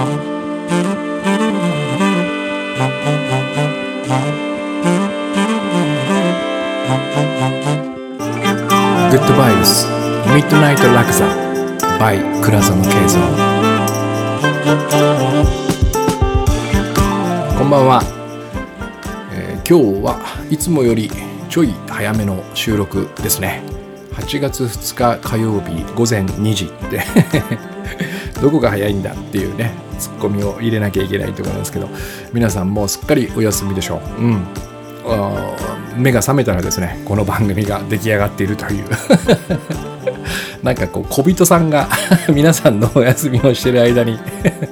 グッドバイブスミッドナイトラクザ by 倉園慶三こんばんは、えー今日はいつもよりちょい早めの収録ですね。8月2日火曜日午前2時で どこが早いんだっていうね。ツッコミを入れなきゃいけないところなんですけど皆さんもうすっかりお休みでしょう。うん。目が覚めたらですねこの番組が出来上がっているという。なんかこう小人さんが 皆さんのお休みをしてる間に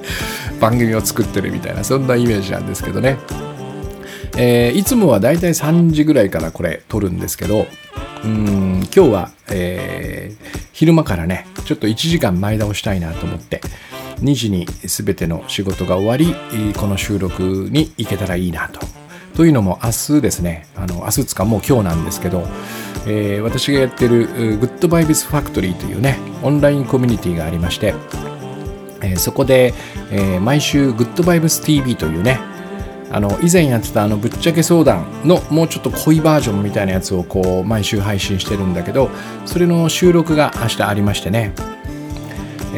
番組を作ってるみたいなそんなイメージなんですけどね、えーいつもはだいたい3時ぐらいからこれ撮るんですけどうん今日は、えー昼間からねちょっと1時間前倒したいなと思って2時に全ての仕事が終わりこの収録に行けたらいいなと。というのも明日ですねあの明日つかもう今日なんですけど、えー私がやってるグッドバイブスファクトリーというねオンラインコミュニティがありまして、えーそこで、えー毎週グッドバイブス TV というねあの以前やってたあのぶっちゃけ相談のもうちょっと濃いバージョンみたいなやつをこう毎週配信してるんだけどそれの収録が明日ありましてね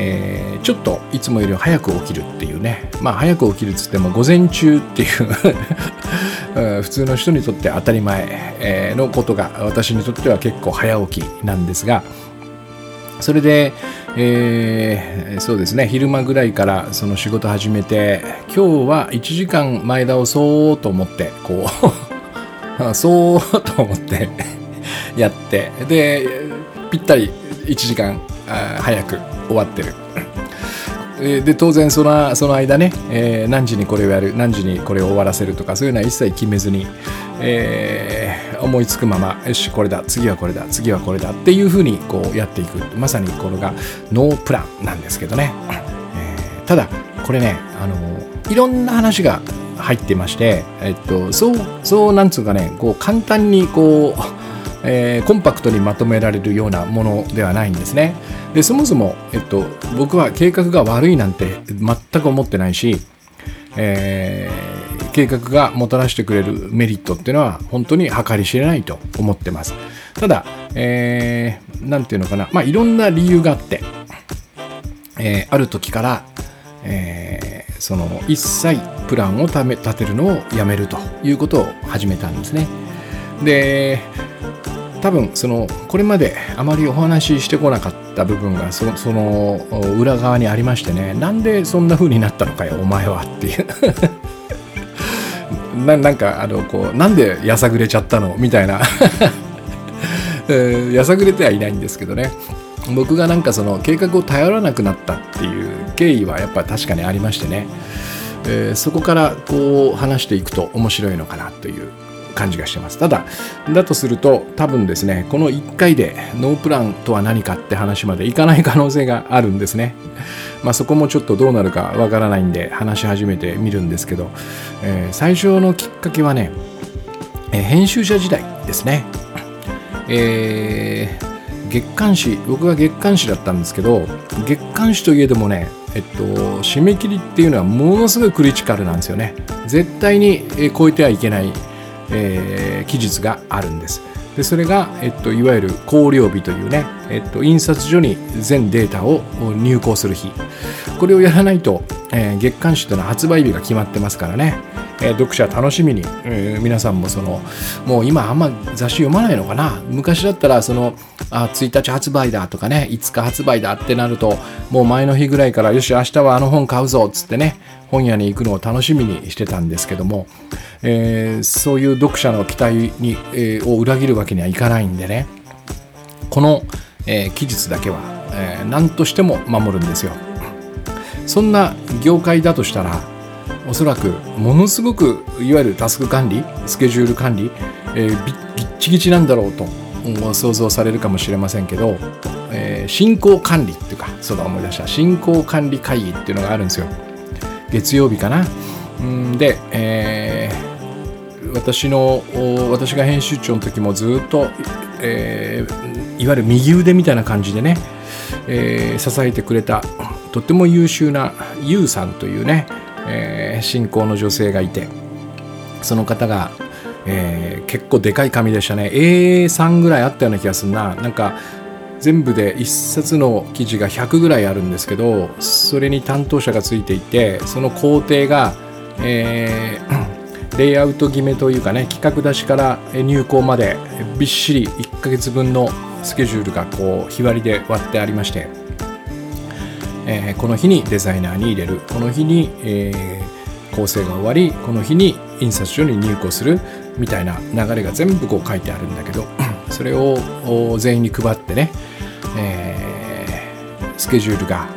えーちょっといつもより早く起きるっていうね。まあ早く起きるっつっても午前中っていう 普通の人にとって当たり前のことが私にとっては結構早起きなんですがそれで、えーそうですね。昼間ぐらいからその仕事始めて今日は1時間前倒そうと思ってこう そうと思ってやってでぴったり1時間早く終わってる。で当然そのその間ね、えー何時にこれをやる何時にこれを終わらせるとかそういうのは一切決めずに、えー思いつくままよしこれだ次はこれだ次はこれだっていうふうにこうやっていくまさにこれがノープランなんですけどね、えーただこれねあのいろんな話が入ってまして、えっと、そうそうなんつうかねこう簡単にこうえーコンパクトにまとめられるようなものではないんですね。でそもそも、えっと、僕は計画が悪いなんて全く思ってないし、えー計画がもたらしてくれるメリットっていうのは本当に計り知れないと思ってます。ただ、えーなんていうのかな、まあ、いろんな理由があって、えーある時から、えーその一切プランをため立てるのをやめるということを始めたんですね。で多分そのこれまであまりお話ししてこなかった部分がその裏側にありましてね。なんでそんな風になったのかよお前はっていう。ななんかあのこうなんでやさぐれちゃったの？みたいな。え ーやさぐれてはいないんですけどね。僕がなんかその計画を頼らなくなったっていう経緯はやっぱ確かにありましてね、えーそこからこう話していくと面白いのかなという感じがしてます。ただだとすると多分ですねこの1回でノープランとは何かって話までいかない可能性があるんですね。まあそこもちょっとどうなるかわからないんで話し始めてみるんですけど、えー最初のきっかけはね、えー編集者時代ですね。えー月刊誌僕が月刊誌だったんですけど月刊誌といえどもねえっと締め切りっていうのはものすごいクリティカルなんですよね。絶対に超えてはいけない、えー期日があるんです。でそれが、えっと、いわゆる香料日というね、えっと、印刷所に全データを入稿する日。これをやらないと、えー月刊誌というのは発売日が決まってますからね、えー読者楽しみに、えー皆さんもそのもう今あんま雑誌読まないのかな。昔だったらそのあ1日発売だとかね5日発売だってなるともう前の日ぐらいからよし明日はあの本買うぞっつってね本屋に行くのを楽しみにしてたんですけども、えーそういう読者の期待に、えーを裏切るわけにはいかないんでね。この、えー期日だけは、えー何としても守るんですよ。そんな業界だとしたらおそらくものすごくいわゆるタスク管理スケジュール管理、えーぎっちぎちなんだろうと想像されるかもしれませんけど、えー進行管理っていうかそうだ思い出した進行管理会議っていうのがあるんですよ。月曜日かな。んで、えー私の私が編集長の時もずっと、えーいわゆる右腕みたいな感じでね、えー支えてくれたとっても優秀なユウさんというね、えー、信仰の女性がいてその方が、えー、結構でかい紙でしたね。A3 ぐらいあったような気がするな。なんか全部で1冊の記事が100ぐらいあるんですけどそれに担当者がついていてその工程が、えー、レイアウト決めというかね企画出しから入稿までびっしり1ヶ月分のスケジュールがこう日割りで割ってありまして、えー、この日にデザイナーに入れる。この日に、えー、構成が終わりこの日に印刷所に入稿するみたいな流れが全部こう書いてあるんだけど それを全員に配ってね、えー、スケジュールが、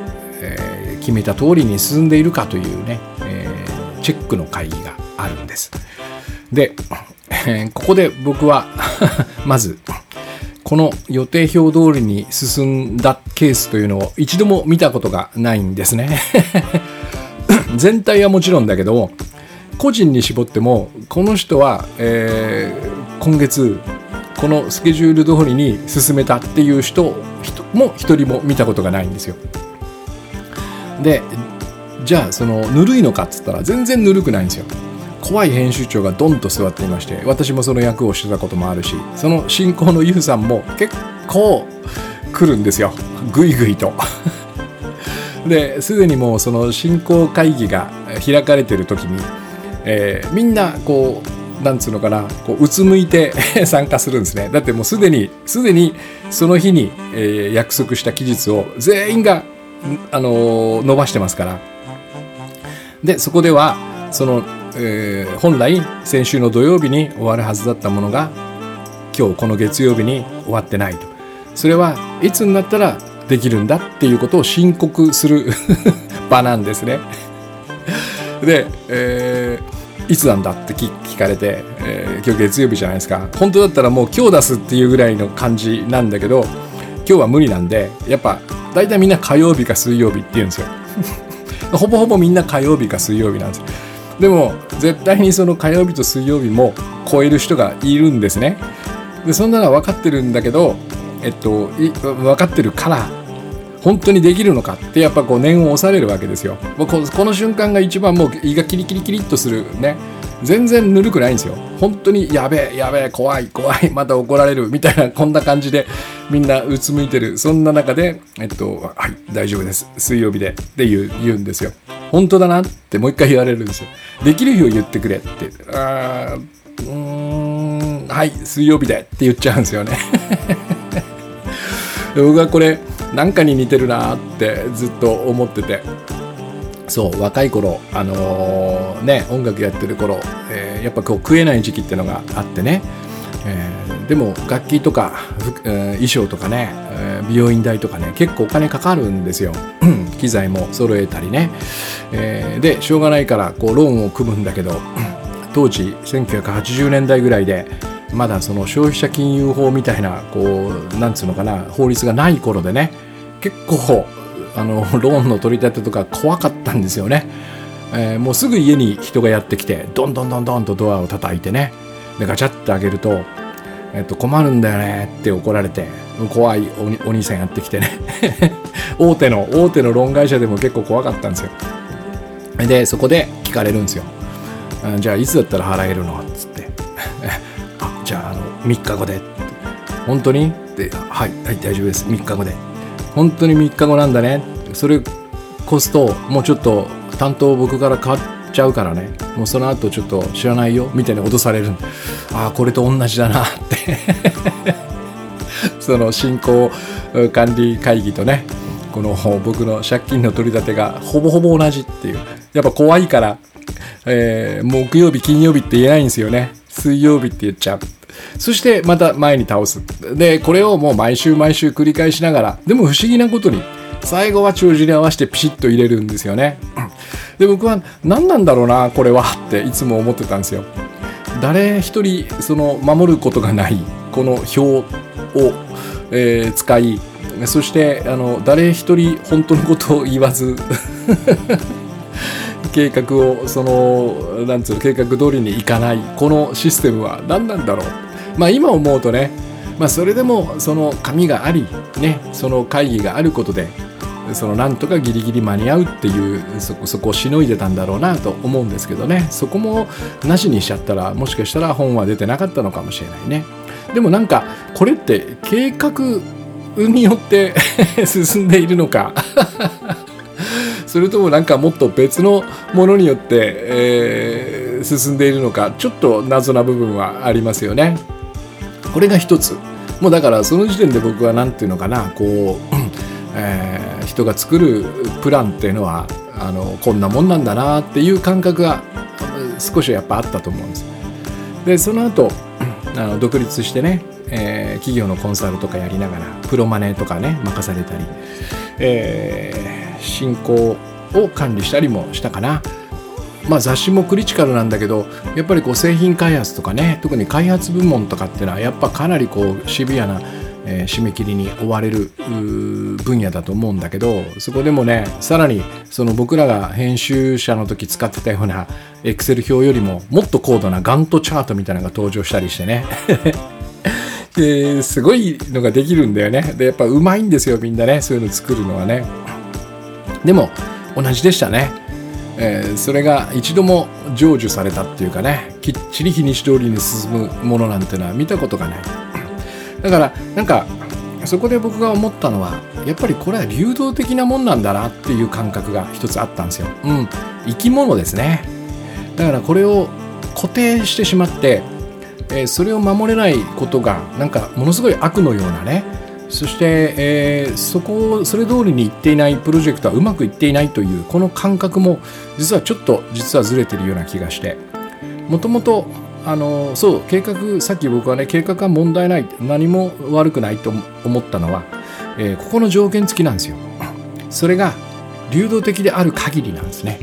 えー、決めた通りに進んでいるかというね、えー、チェックの会議があるんです。で、えー、ここで僕は まずこの予定表通りに進んだケースというのを一度も見たことがないんですね 全体はもちろんだけど個人に絞ってもこの人は、えー、今月このスケジュール通りに進めたっていう人も一人も見たことがないんですよ。でじゃあそのぬるいのかっつったら全然ぬるくないんですよ。怖い編集長がドンと座っていまして私もその役をしてたこともあるしその進行の YOU さんも結構来るんですよ。ぐいぐいと。ですでにもうその進行会議が開かれてる時に、えー、みんなこうなんつうのかなこううつむいて 参加するんですね。だってもうすでにすでにその日に、えー、約束した期日を全員が、あのー、伸ばしてますから。でそこではその、えー、本来先週の土曜日に終わるはずだったものが今日この月曜日に終わってないと。それはいつになったらできるんだっていうことを申告する 場なんですね。で、えーいつなんだって聞かれて、えー、今日月曜日じゃないですか。本当だったらもう今日出すっていうぐらいの感じなんだけど今日は無理なんでやっぱ大体みんな火曜日か水曜日って言うんですよ。ほぼほぼみんな火曜日か水曜日なんですよ。でも絶対にその火曜日と水曜日も超える人がいるんですね。でそんなのは分かってるんだけどえっと分かってるから本当にできるのかってやっぱこう念を押されるわけですよ。もうこの瞬間が一番もう胃がキリキリキリっとするね。全然ぬるくないんですよ。本当にやべえやべえ怖い怖い また怒られるみたいなこんな感じでみんなうつむいてる。そんな中でえっとはい大丈夫です。水曜日でって言う言うんですよ。本当だなってもう一回言われるんですよ。できる日を言ってくれって。あーうーんはい水曜日でって言っちゃうんですよね。僕はこれなんかに似てるなってずっと思ってて。そう若い頃あのー、ね音楽やってる頃、えー、やっぱこう食えない時期ってのがあってね、えー、でも楽器とか、え、衣装とかね、え、美容院代とかね結構お金かかるんですよ。機材も揃えたりね、え、でしょうがないからこうローンを組むんだけど 当時1980年代ぐらいでまだその消費者金融法みたいなこうなんつうのかな法律がない頃でね結構あの ローンの取り立てとか怖かったんですよね、えー、もうすぐ家に人がやってきてどんどんどんどんとドアを叩いてね。でガチャって開けると、えっと、困るんだよねって怒られて怖いお兄さんやってきてね。大手の大手のローン会社でも結構怖かったんですよ。でそこで聞かれるんですよ。じゃあいつだったら払えるの？っつって。あじゃああの3日後で。本当に？ってはいはい大丈夫です。3日後で。本当に3日後なんだね。それ越すともうちょっと担当僕から変わっちゃうからね。もうその後ちょっと知らないよ。みたいに脅される。ああこれと同じだなって。その進行管理会議とね。この僕の借金の取り立てがほぼほぼ同じっていう。やっぱ怖いから、えー、木曜日金曜日って言えないんですよね。水曜日って言っちゃうそしてまた前に倒す。で、これをもう毎週毎週繰り返しながら、でも不思議なことに、最後は帳尻合わせてピシッと入れるんですよね。で、僕は何なんだろうな、これはっていつも思ってたんですよ。誰一人、その、守ることがない、この表を、えー、使い、そして、あの、誰一人本当のことを言わず計画をそのなんつうの計画通りにいかない。このシステムは何なんだろう。まあ今思うとねまあそれでもその紙がありねその会議があることでそのなんとかギリギリ間に合うっていうそこそこをしのいでたんだろうなと思うんですけどね。そこもなしにしちゃったらもしかしたら本は出てなかったのかもしれないね。でもなんかこれって計画によって 進んでいるのか。それともなんかもっと別のものによって、えー、進んでいるのかちょっと謎な部分はありますよねこれが一つもうだからその時点で僕は何て言うのかなこう、えー、人が作るプランっていうのはあのこんなもんなんだなっていう感覚が少しやっぱあったと思うんです。でその後あの独立してね、えー、企業のコンサルとかやりながらプロマネとかね任されたり、えー、進行を管理したりもしたかな。まあ、雑誌もクリティカルなんだけどやっぱりこう製品開発とかね特に開発部門とかっていうのはやっぱかなりこうシビアな、えー、締め切りに追われる分野だと思うんだけどそこでもねさらにその僕らが編集者の時使ってたようなエクセル表よりももっと高度なガントチャートみたいなのが登場したりしてね。ですごいのができるんだよね。でやっぱうまいんですよみんなねそういうの作るのはね。でも同じでしたね。えー、それが一度も成就されたっていうかねきっちり日にち通りに進むものなんてのは見たことがない。だからなんかそこで僕が思ったのはやっぱりこれは流動的なもんなんだなっていう感覚が一つあったんですよ。うん。生き物ですね。だからこれを固定してしまって、えー、それを守れないことがなんかものすごい悪のようなねそして、えー、そこをそれ通りにいっていないプロジェクトはうまくいっていないというこの感覚も実はちょっと実はずれてるような気がして。もともとあのそう計画さっき僕はね計画は問題ない何も悪くないと思ったのは、えー、ここの条件付きなんですよ。それが流動的である限りなんですね、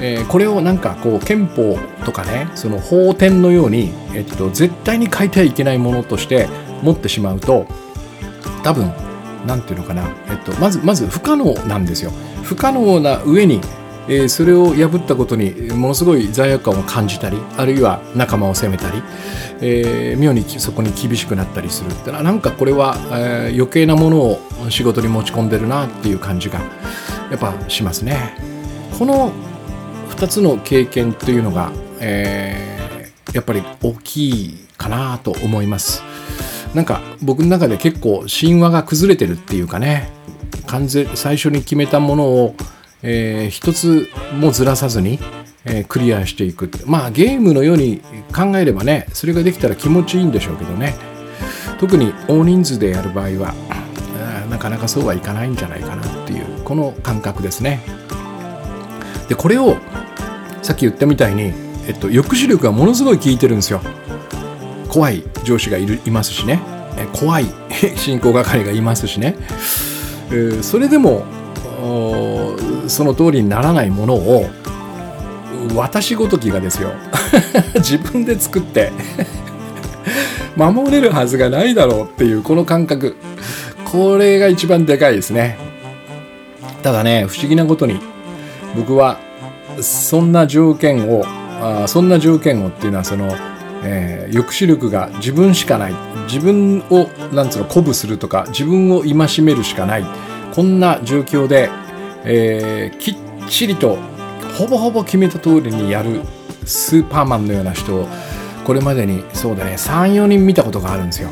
えー、これをなんかこう憲法とかねその法典のように、えっと、絶対に変えてはいけないものとして持ってしまうと多分何て言うのかな、えっと、まずまず不可能なんですよ不可能な上に、えー、それを破ったことにものすごい罪悪感を感じたりあるいは仲間を責めたり、えー、妙にそこに厳しくなったりするってのはなんかこれは、えー、余計なものを仕事に持ち込んでるなっていう感じがやっぱしますね。この2つの経験というのが、えー、やっぱり大きいかなと思います。なんか僕の中で結構神話が崩れてるっていうかね完全最初に決めたものを、えー、一つもずらさずに、えー、クリアしていくまあゲームのように考えればねそれができたら気持ちいいんでしょうけどね。特に大人数でやる場合はなかなかそうはいかないんじゃないかなっていうこの感覚ですね。でこれをさっき言ったみたいに、えっと、抑止力がものすごい効いてるんですよ。怖い上司がいるいますしね。怖い 進行係がいますしね、えー、それでもその通りにならないものを私ごときがですよ。自分で作って 守れるはずがないだろうっていうこの感覚。これが一番でかいですね。ただね不思議なことに僕はそんな条件をあそんな条件をっていうのはそのえー、抑止力が自分しかない自分をなんつうの鼓舞するとか自分を戒めるしかないこんな状況で、えー、きっちりとほぼほぼ決めた通りにやるスーパーマンのような人をこれまでにそうだね34人見たことがあるんですよ。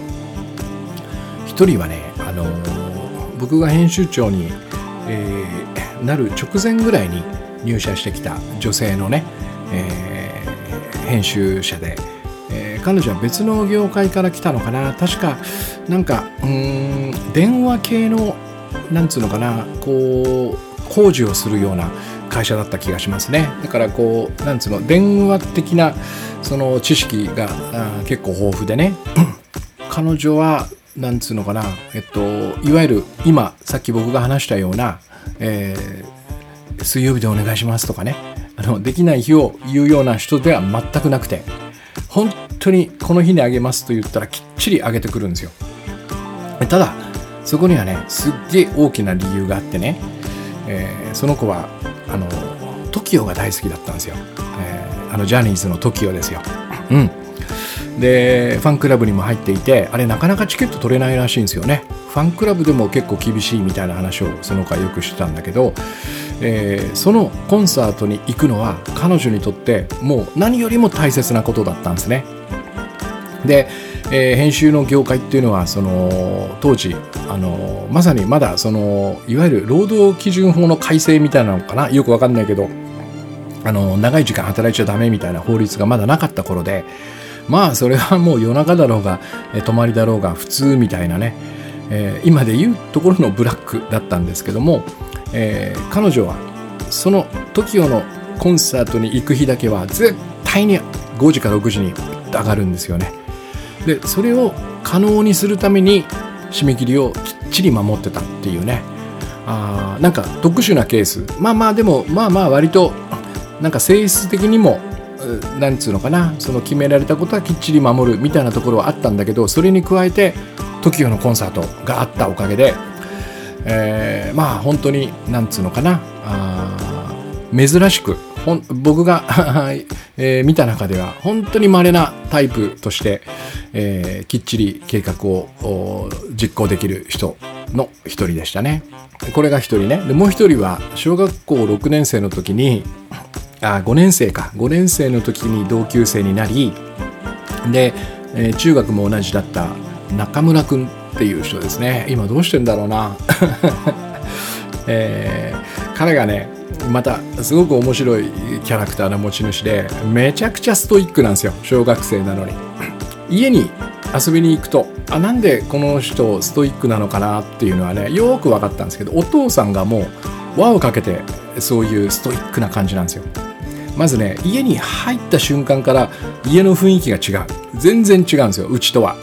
1人はね、あのー、僕が編集長に、えー、なる直前ぐらいに入社してきた女性のね、え、編集者で。彼女は別の業界から来たのかな。確かなんかうん電話系のなんつうのかなこう工事をするような会社だった気がしますね。だからこうなんつうの電話的なその知識が結構豊富でね。彼女はなんつうのかなえっといわゆる今さっき僕が話したような、えー、水曜日でお願いしますとかね。あのできない日を言うような人では全くなくて。本当にこの日にあげますと言ったらきっちりあげてくるんですよ。ただそこにはねすっげえ大きな理由があってね、えー、その子はあの TOKIO が大好きだったんですよ、えー、あのジャニーズの TOKIO ですよ。うん。でファンクラブにも入っていてあれなかなかチケット取れないらしいんですよね。ファンクラブでも結構厳しいみたいな話をその回よくしてたんだけど、えー、そのコンサートに行くのは彼女にとってもう何よりも大切なことだったんですね。で、えー、編集の業界っていうのはその当時あのまさにまだそのいわゆる労働基準法の改正みたいなのかな？よくわかんないけどあの長い時間働いちゃダメみたいな法律がまだなかった頃でまあそれはもう夜中だろうがえ泊まりだろうが普通みたいなね、えー、今で言うところのブラックだったんですけども、えー、彼女はその TOKIO のコンサートに行く日だけは絶対に5時か6時に上がるんですよね。でそれを可能にするために締め切りをきっちり守ってたっていうね。あなんか特殊なケース。まあまあでもまあまあ割となんか性質的にもなんつうのかな。その決められたことはきっちり守るみたいなところはあったんだけどそれに加えて TOKIO のコンサートがあったおかげで、えー、まあ本当になんつうのかなあ珍しく僕が えー、見た中では本当に稀なタイプとして、えー、きっちり計画を実行できる人の一人でしたね。これが一人ね。でもう一人は小学校6年生の時にあ5年生か5年生の時に同級生になりで、えー、中学も同じだった中村くんっていう人ですね。今どうしてんだろうな、えー、彼がねまたすごく面白いキャラクターの持ち主でめちゃくちゃストイックなんですよ。小学生なのに。家に遊びに行くとあなんでこの人ストイックなのかなっていうのはねよく分かったんですけどお父さんがもう輪をかけてそういうストイックな感じなんですよ。まずね家に入った瞬間から家の雰囲気が違う。全然違うんですようちとは、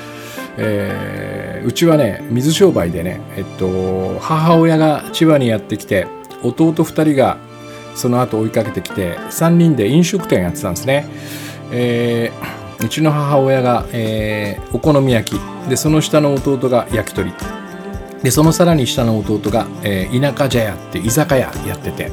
えー、うちはね水商売でねえっと母親が千葉にやってきて弟2人がその後追いかけてきて3人で飲食店やってたんですね、えー、うちの母親が、えー、お好み焼き。でその下の弟が焼き鳥。でそのさらに下の弟が、えー、田舎茶屋って居酒屋やってて。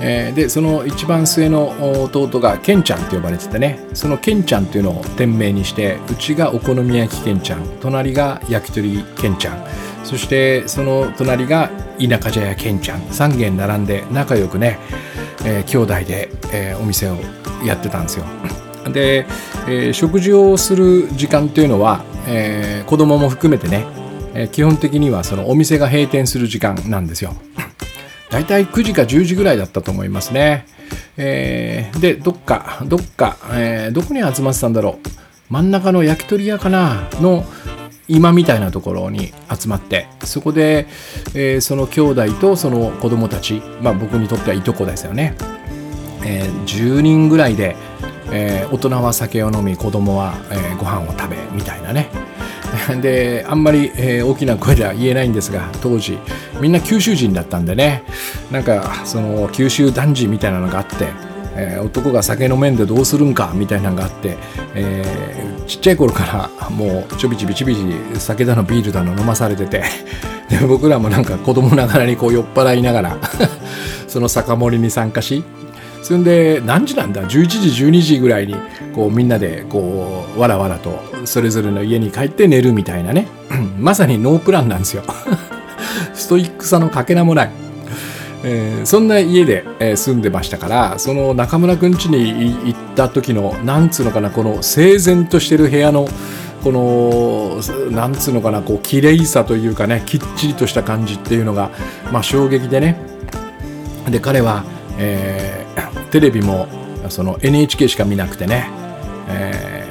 えー、でその一番末の弟がケンちゃんって呼ばれててね。そのケンちゃんっていうのを店名にしてうちがお好み焼きケンちゃん隣が焼き鳥ケンちゃん。そしてその隣が田舎茶屋ケンちゃん。3軒並んで仲良くね、えー、兄弟で、えー、お店をやってたんですよ。で、えー、食事をする時間っていうのは、えー、子供も含めてね、えー、基本的にはそのお店が閉店する時間なんですよ。大体9時か10時ぐらいだったと思いますね。えー、で、どっか、どっか、えー、どこに集まってたんだろう。真ん中の焼き鳥屋かな？の今みたいなところに集まってそこで、えー、その兄弟とその子供たちまあ僕にとってはいとこですよね、えー、10人ぐらいで、えー、大人は酒を飲み子供は、えー、ご飯を食べみたいなね であんまり、えー、大きな声では言えないんですが当時みんな九州人だったんでね。なんかその九州男児みたいなのがあって、えー、男が酒飲めんでどうするんかみたいなのがあって、えー、ちっちゃい頃からもうちょびちびちびち酒だのビールだの飲まされててで僕らもなんか子供ながらにこう酔っ払いながら その酒盛りに参加しそんで何時なんだ？11時12時ぐらいにこうみんなでこうわらわらとそれぞれの家に帰って寝るみたいなね。まさにノープランなんですよ。ストイックさのかけらもない、えー、そんな家で、えー、住んでましたからその中村くん家に行った時のなんつうのかなこの整然としてる部屋のこのなんつうのかなこう綺麗さというかねきっちりとした感じっていうのが、まあ、衝撃でね。で彼は、えー、テレビもその NHK しか見なくてね、え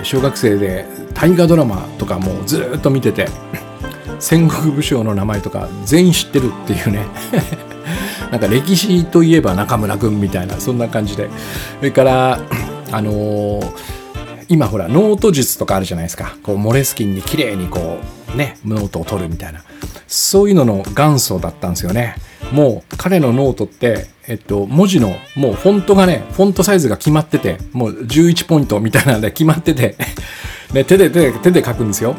ー、小学生で大河ドラマとかもずっと見てて 戦国武将の名前とか全員知ってるっていうね。なんか歴史といえば中村君みたいなそんな感じで。それからあのー、今ほらノート術とかあるじゃないですか。こうモレスキンに綺麗にこうねノートを取るみたいな。そういうのの元祖だったんですよね。もう彼のノートって、えっと、文字のもうフォントがね、フォントサイズが決まってて、もう11ポイントみたいなので決まってて ね、手で手で手で書くんですよ。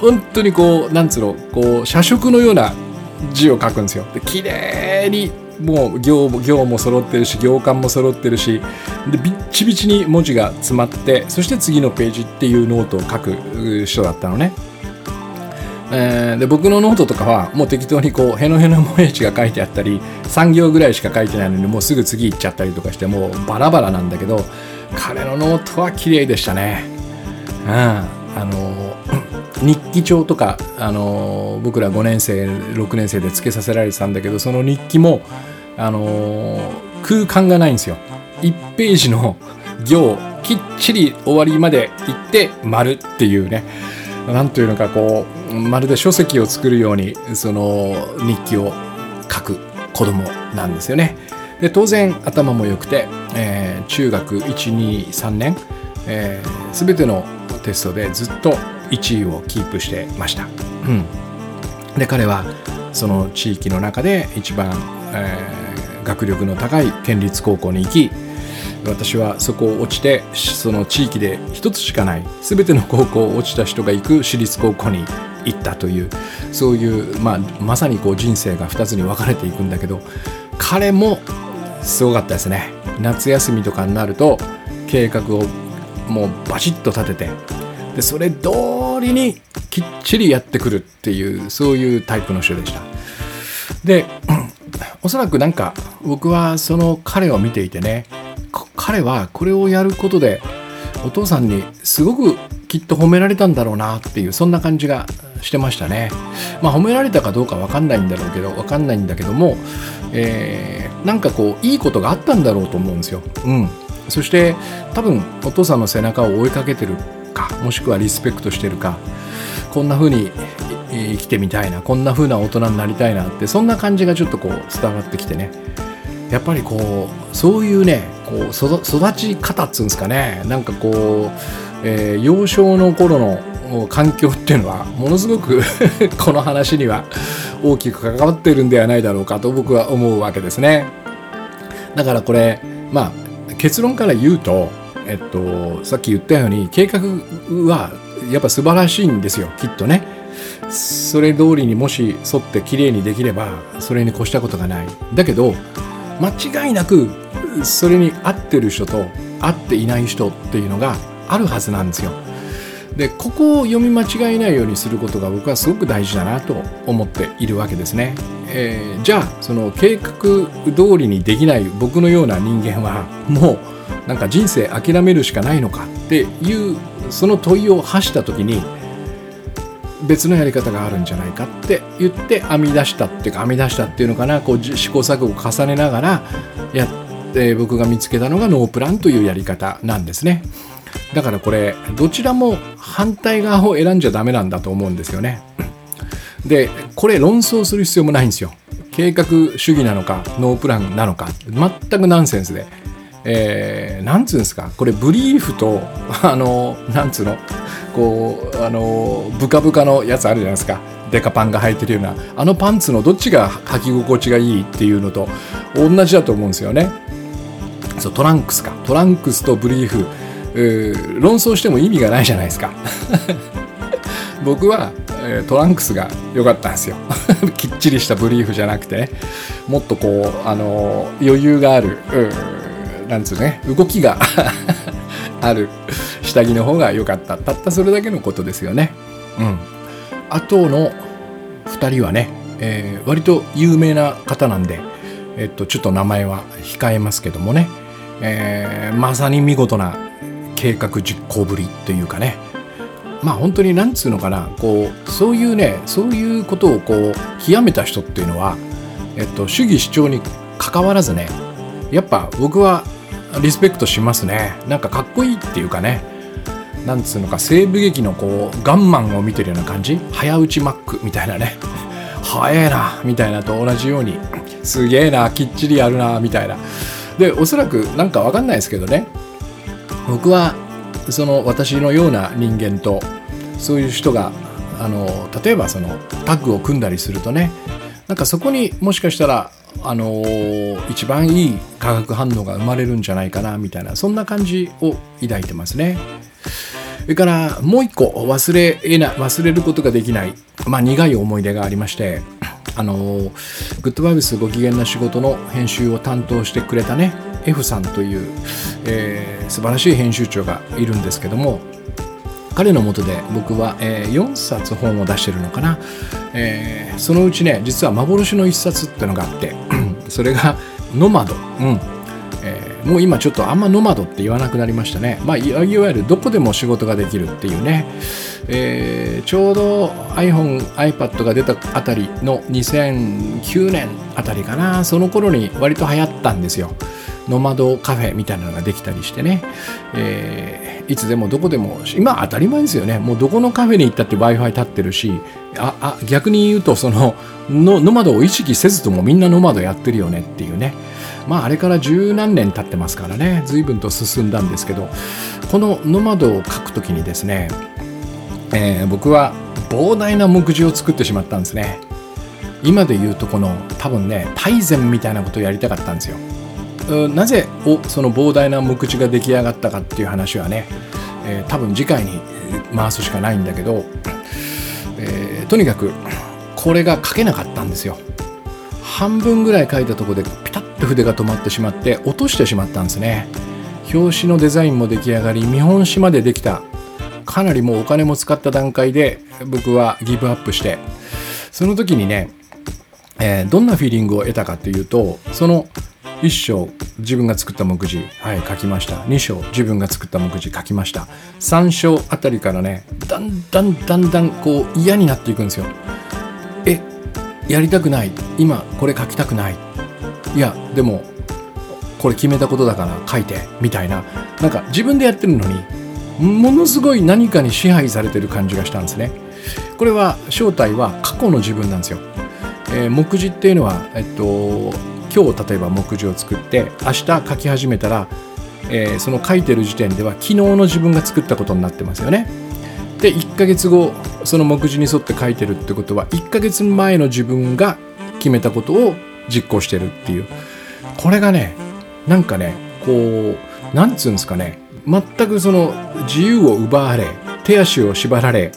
本当にこう、なんつうの、こう、写植のような字を書くんですよ。で、綺麗にもう行行も揃ってるし行間も揃ってるしでビッチビチに文字が詰まってそして次のページっていうノートを書く人だったのねえー、で僕のノートとかはもう適当にこうへのへのもへじが書いてあったり3行ぐらいしか書いてないのにもうすぐ次行っちゃったりとかしてもうバラバラなんだけど彼のノートは綺麗でしたね。うん、あの 日記帳とか、あの僕ら5年生6年生でつけさせられてたんだけどその日記も、あの空間がないんですよ。1ページの 行きっちり終わりまで行って丸っていうね何というのかこうまるで書籍を作るようにその日記を書く子供なんですよね。で当然頭も良くて、えー、中学123年、えー、全てのテストでずっと1位をキープしてました。うん、で彼はその地域の中で一番、えー、学力の高い県立高校に行き私はそこを落ちてその地域で一つしかない全ての高校を落ちた人が行く私立高校に行ったというそういう、まあ、まさにこう人生が2つに分かれていくんだけど彼もすごかったですね。夏休みとかになると計画をもうバチッと立ててでそれ通りにきっちりやってくるっていうそういうタイプの人でした。で おそらくなんか僕はその彼を見ていてね彼はこれをやることでお父さんにすごくきっと褒められたんだろうなっていうそんな感じがしてましたね。まあ褒められたかどうかわかんないんだろうけどわかんないんだけども、えー、なんかこういいことがあったんだろうと思うんですよ。うん。そして多分お父さんの背中を追いかけてるかもしくはリスペクトしてるかこんな風に生きてみたいなこんな風な大人になりたいなってそんな感じがちょっとこう伝わってきてねやっぱりこうそういうねこう育ち方っつうんですかねなんかこう、えー、幼少の頃の環境っていうのはものすごく この話には大きく関わってるんではないだろうかと僕は思うわけですね。だからこれまあ結論から言うと、えっと、さっき言ったように計画はやっぱ素晴らしいんですよきっとね。それ通りにもし沿ってきれいにできればそれに越したことがない。だけど間違いなくそれに合ってる人と合っていない人っていうのがあるはずなんですよ。でここを読み間違えないようにすることが僕はすごく大事だなと思っているわけですね。えー、じゃあその計画通りにできない僕のような人間はもうなんか人生諦めるしかないのかっていうその問いを発した時に別のやり方があるんじゃないかって言って編み出したっていうか編み出したっていうのかなこう試行錯誤を重ねながらやって僕が見つけたのがノープランというやり方なんですね。だからこれどちらも反対側を選んじゃダメなんだと思うんですよね。でこれ論争する必要もないんですよ。計画主義なのかノープランなのか全くナンセンスで。えー、なんつうんですか？これブリーフと あのなんつうの？こうあのブカブカのやつあるじゃないですか。デカパンが履いてるような。あのパンツのどっちが履き心地がいいっていうのと同じだと思うんですよね。そうトランクスか。トランクスとブリーフ、ー、論争しても意味がないじゃないですか。僕は、え、トランクスが良かったんですよ。きっちりしたブリーフじゃなくて。ねもっとこうあの余裕がある、なんつうね動きが ある下着の方が良かった。たったそれだけのことですよね。うん、あとの2人はね、えー、割と有名な方なんで、えっと、ちょっと名前は控えますけどもね、えー、まさに見事な計画実行ぶりというかね。まあ本当になんつうのかな。こうそういうねそういうことをこう極めた人っていうのは、えっと、主義主張にかかわらずねやっぱ僕はリスペクトしますね。なんかかっこいいっていうかね。なんつうのか西部劇のこうガンマンを見てるような感じ。早打ちマックみたいなね。早えなみたいなと同じようにすげえなきっちりやるなみたいなでおそらくなんかわかんないですけどね僕はその私のような人間とそういう人があの例えばそのタッグを組んだりするとねなんかそこにもしかしたらあのー、一番いい化学反応が生まれるんじゃないかなみたいなそんな感じを抱いてますね。それからもう一個忘れえな忘れることができない、まあ、苦い思い出がありましてあの、グッドバイブスご機嫌な仕事の編集を担当してくれたね F さんという、えー、素晴らしい編集長がいるんですけども彼のもとで僕は、えー、4冊本を出してるのかな、えー、そのうちね実は幻の1冊ってのがあって それが「ノマド」うん、もう今ちょっとあんまノマドって言わなくなりましたね、まあ、いわゆるどこでも仕事ができるっていうね、えー、ちょうど iPhone、iPad が出たあたりの2009年あたりかな。その頃に割と流行ったんですよ。ノマドカフェみたいなのができたりしてね、えー、いつでもどこでも今当たり前ですよね。もうどこのカフェに行ったって w i f i 立ってるしああ逆に言うとそののノマドを意識せずともみんなノマドやってるよねっていうね。まああれから十何年経ってますからね随分と進んだんですけどこのノマドを書くときにですね、えー、僕は膨大な目次を作ってしまったんですね。今で言うとこの多分ね大善みたいなことをやりたかったんですよ。なぜその膨大な目次が出来上がったかっていう話はね、えー、多分次回に回すしかないんだけど、えー、とにかくこれが書けなかったんですよ。半分ぐらい書いたとこでピタと筆が止まってしまって落としてしまったんですね。表紙のデザインも出来上がり見本紙までできた。かなりもうお金も使った段階で僕はギブアップしてその時にね、えー、どんなフィーリングを得たかっていうとその1章自分が作った目次はい書きました。2章自分が作った目次書きました。3章あたりからねだんだんだんだんこう嫌になっていくんですよ。えやりたくない。今これ書きたくない。いやでもこれ決めたことだから書いてみたいな。なんか自分でやってるのにものすごい何かに支配されてる感じがしたんですね。これは正体は過去の自分なんですよ、えー、目次っていうのはえっと今日例えば目次を作って明日書き始めたら、えー、その書いてる時点では昨日の自分が作ったことになってますよね。で1ヶ月後その目次に沿って書いてるってことは1ヶ月前の自分が決めたことを実行してるっていう。これがねなんかねこうなんつうんですかね。全くその自由を奪われ手足を縛られ、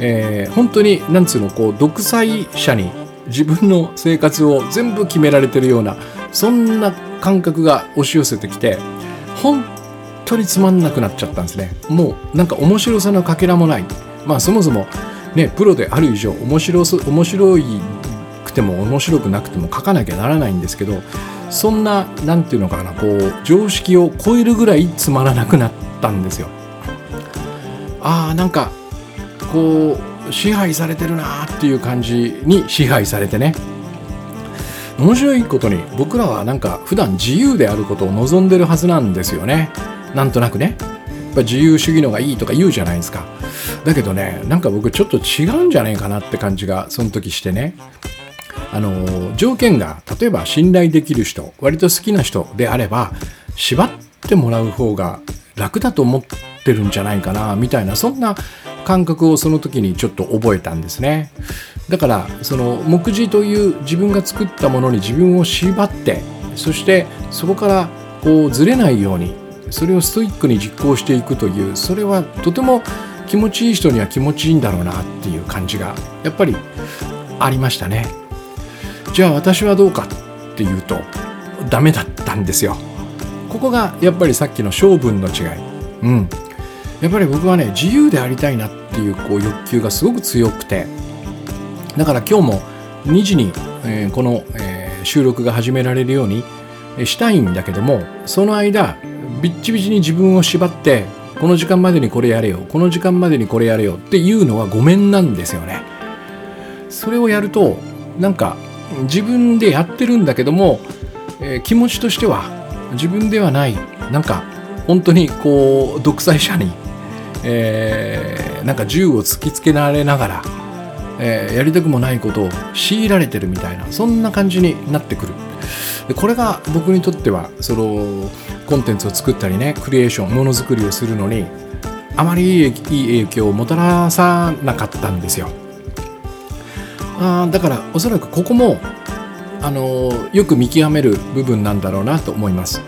えー、本当になんつうのこう独裁者に自分の生活を全部決められてるようなそんな感覚が押し寄せてきて本当につまんなくなっちゃったんですね。もうなんか面白さのかけらもない。まあそもそもねプロである以上面白面白いくても面白くなくても書かなきゃならないんですけどそんな何て言うのかなこう常識を超えるぐらいつまらなくなったんですよ。あーなんかこう支配されてるなっていう感じに支配されてね。面白いことに僕らはなんか普段自由であることを望んでるはずなんですよね。なんとなくね。やっぱ自由主義のがいいとか言うじゃないですか。だけどねなんか僕ちょっと違うんじゃないかなって感じがその時してね。あの条件が例えば信頼できる人割と好きな人であれば縛ってもらう方が楽だと思ってるんじゃないかなみたいなそんな感覚をその時にちょっと覚えたんですね。だからその目次という自分が作ったものに自分を縛ってそしてそこからこうずれないようにそれをストイックに実行していくというそれはとても気持ちいい人には気持ちいいんだろうなっていう感じがやっぱりありましたね。じゃあ私はどうかっていうとダメだったんですよ。ここがやっぱりさっきの性分の違い。うん。やっぱり僕はね自由でありたいなっていうこう欲求がすごく強くて。だから今日も2時に、えー、この、えー、収録が始められるようにしたいんだけどもその間ビッチビチに自分を縛ってこの時間までにこれやれよこの時間までにこれやれよっていうのはごめんなんですよね。それをやるとなんか自分でやってるんだけども、えー、気持ちとしては自分ではないなんか本当にこう独裁者にえー、なんか銃を突きつけられながら、えー、やりたくもないことを強いられてるみたいなそんな感じになってくる。でこれが僕にとってはそのコンテンツを作ったりねクリエーションものづくりをするのにあまりいい影響をもたらさなかったんですよ。あだからおそらくここもあのよく見極める部分なんだろうなと思います。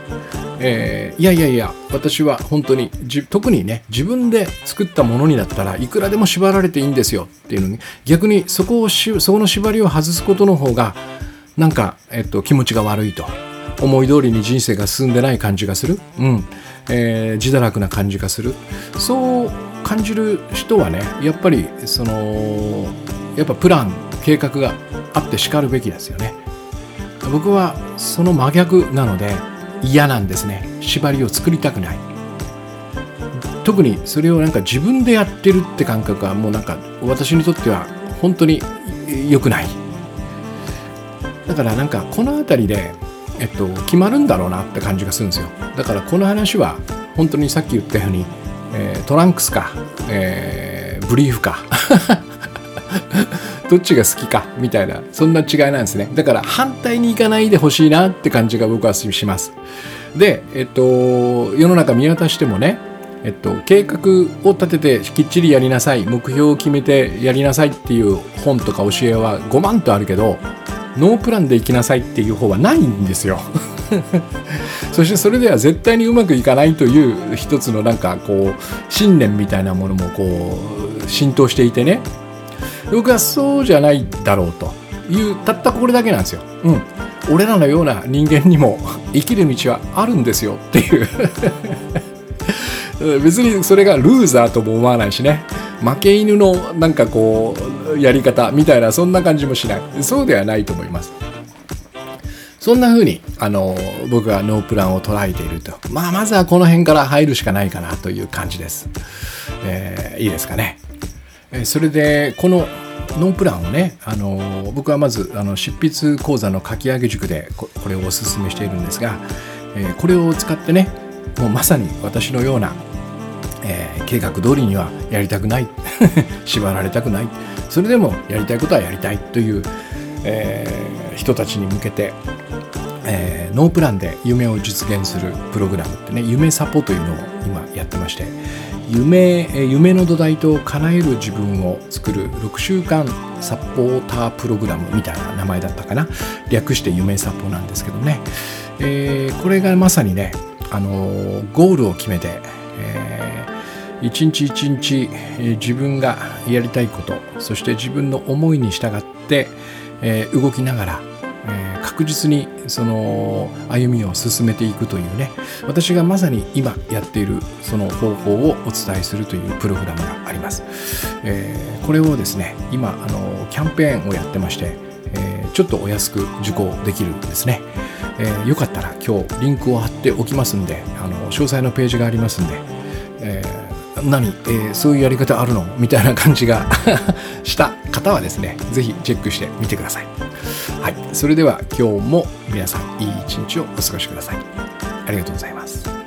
えー、いやいやいや私は本当に特にね自分で作ったものになったらいくらでも縛られていいんですよっていうのに逆にそこをしそこの縛りを外すことの方がなんか、えっと、気持ちが悪いと。思い通りに人生が進んでない感じがする、うん。えー、自堕落な感じがする。そう感じる人はねやっぱりそのやっぱプラン計画があってしかるべきですよね。僕はその真逆なので嫌なんですね。縛りを作りたくない。特にそれをなんか自分でやってるって感覚はもうなんか私にとっては本当に良くない。だからなんかこの辺りで、えっと、決まるんだろうなって感じがするんですよ。だからこの話は本当にさっき言ったように、えー、トランクスか、えー、ブリーフか。どっちが好きかみたいなそんな違いなんですね。だから反対に行かないでほしいなって感じが僕はします。でえっと世の中見渡してもねえっと、計画を立ててきっちりやりなさい目標を決めてやりなさいっていう本とか教えは5万とあるけどノープランで行きなさいっていう方はないんですよ。そしてそれでは絶対にうまくいかないという一つのなんかこう信念みたいなものもこう浸透していてね僕はそうじゃないだろうというたったこれだけなんですよ。うん、俺らのような人間にも生きる道はあるんですよっていう。別にそれがルーザーとも思わないしね。負け犬のなんかこうやり方みたいなそんな感じもしない。そうではないと思います。そんな風にあの僕はノープランを捉えていると。まあまずはこの辺から入るしかないかなという感じです、えー、いいですかね、それでこのノープランをねあの僕はまずあの執筆講座の書き上げ塾でこれをおすすめしているんですが、えー、これを使ってねもうまさに私のような、えー、計画通りにはやりたくない 縛られたくないそれでもやりたいことはやりたいという、えー、人たちに向けてえー、ノープランで夢を実現するプログラムってね夢サポというのを今やってまして夢夢の土台と叶える自分を作る6週間サポータープログラムみたいな名前だったかな。略して夢サポなんですけどね、えー、これがまさにね、あのー、ゴールを決めて、えー、一日一日、え、自分がやりたいことそして自分の思いに従って、えー、動きながら、確実にその歩みを進めていくというね。私がまさに今やっているその方法をお伝えするというプログラムがあります、えー、これをですね今あのキャンペーンをやってまして、えー、ちょっとお安く受講できるんですね、えー、よかったら今日リンクを貼っておきますんであの詳細のページがありますんで、えー、何、えー、そういうやり方あるの？みたいな感じが した方はですね是非チェックしてみてください。はい、それでは今日も皆さんいい一日をお過ごしください。ありがとうございます。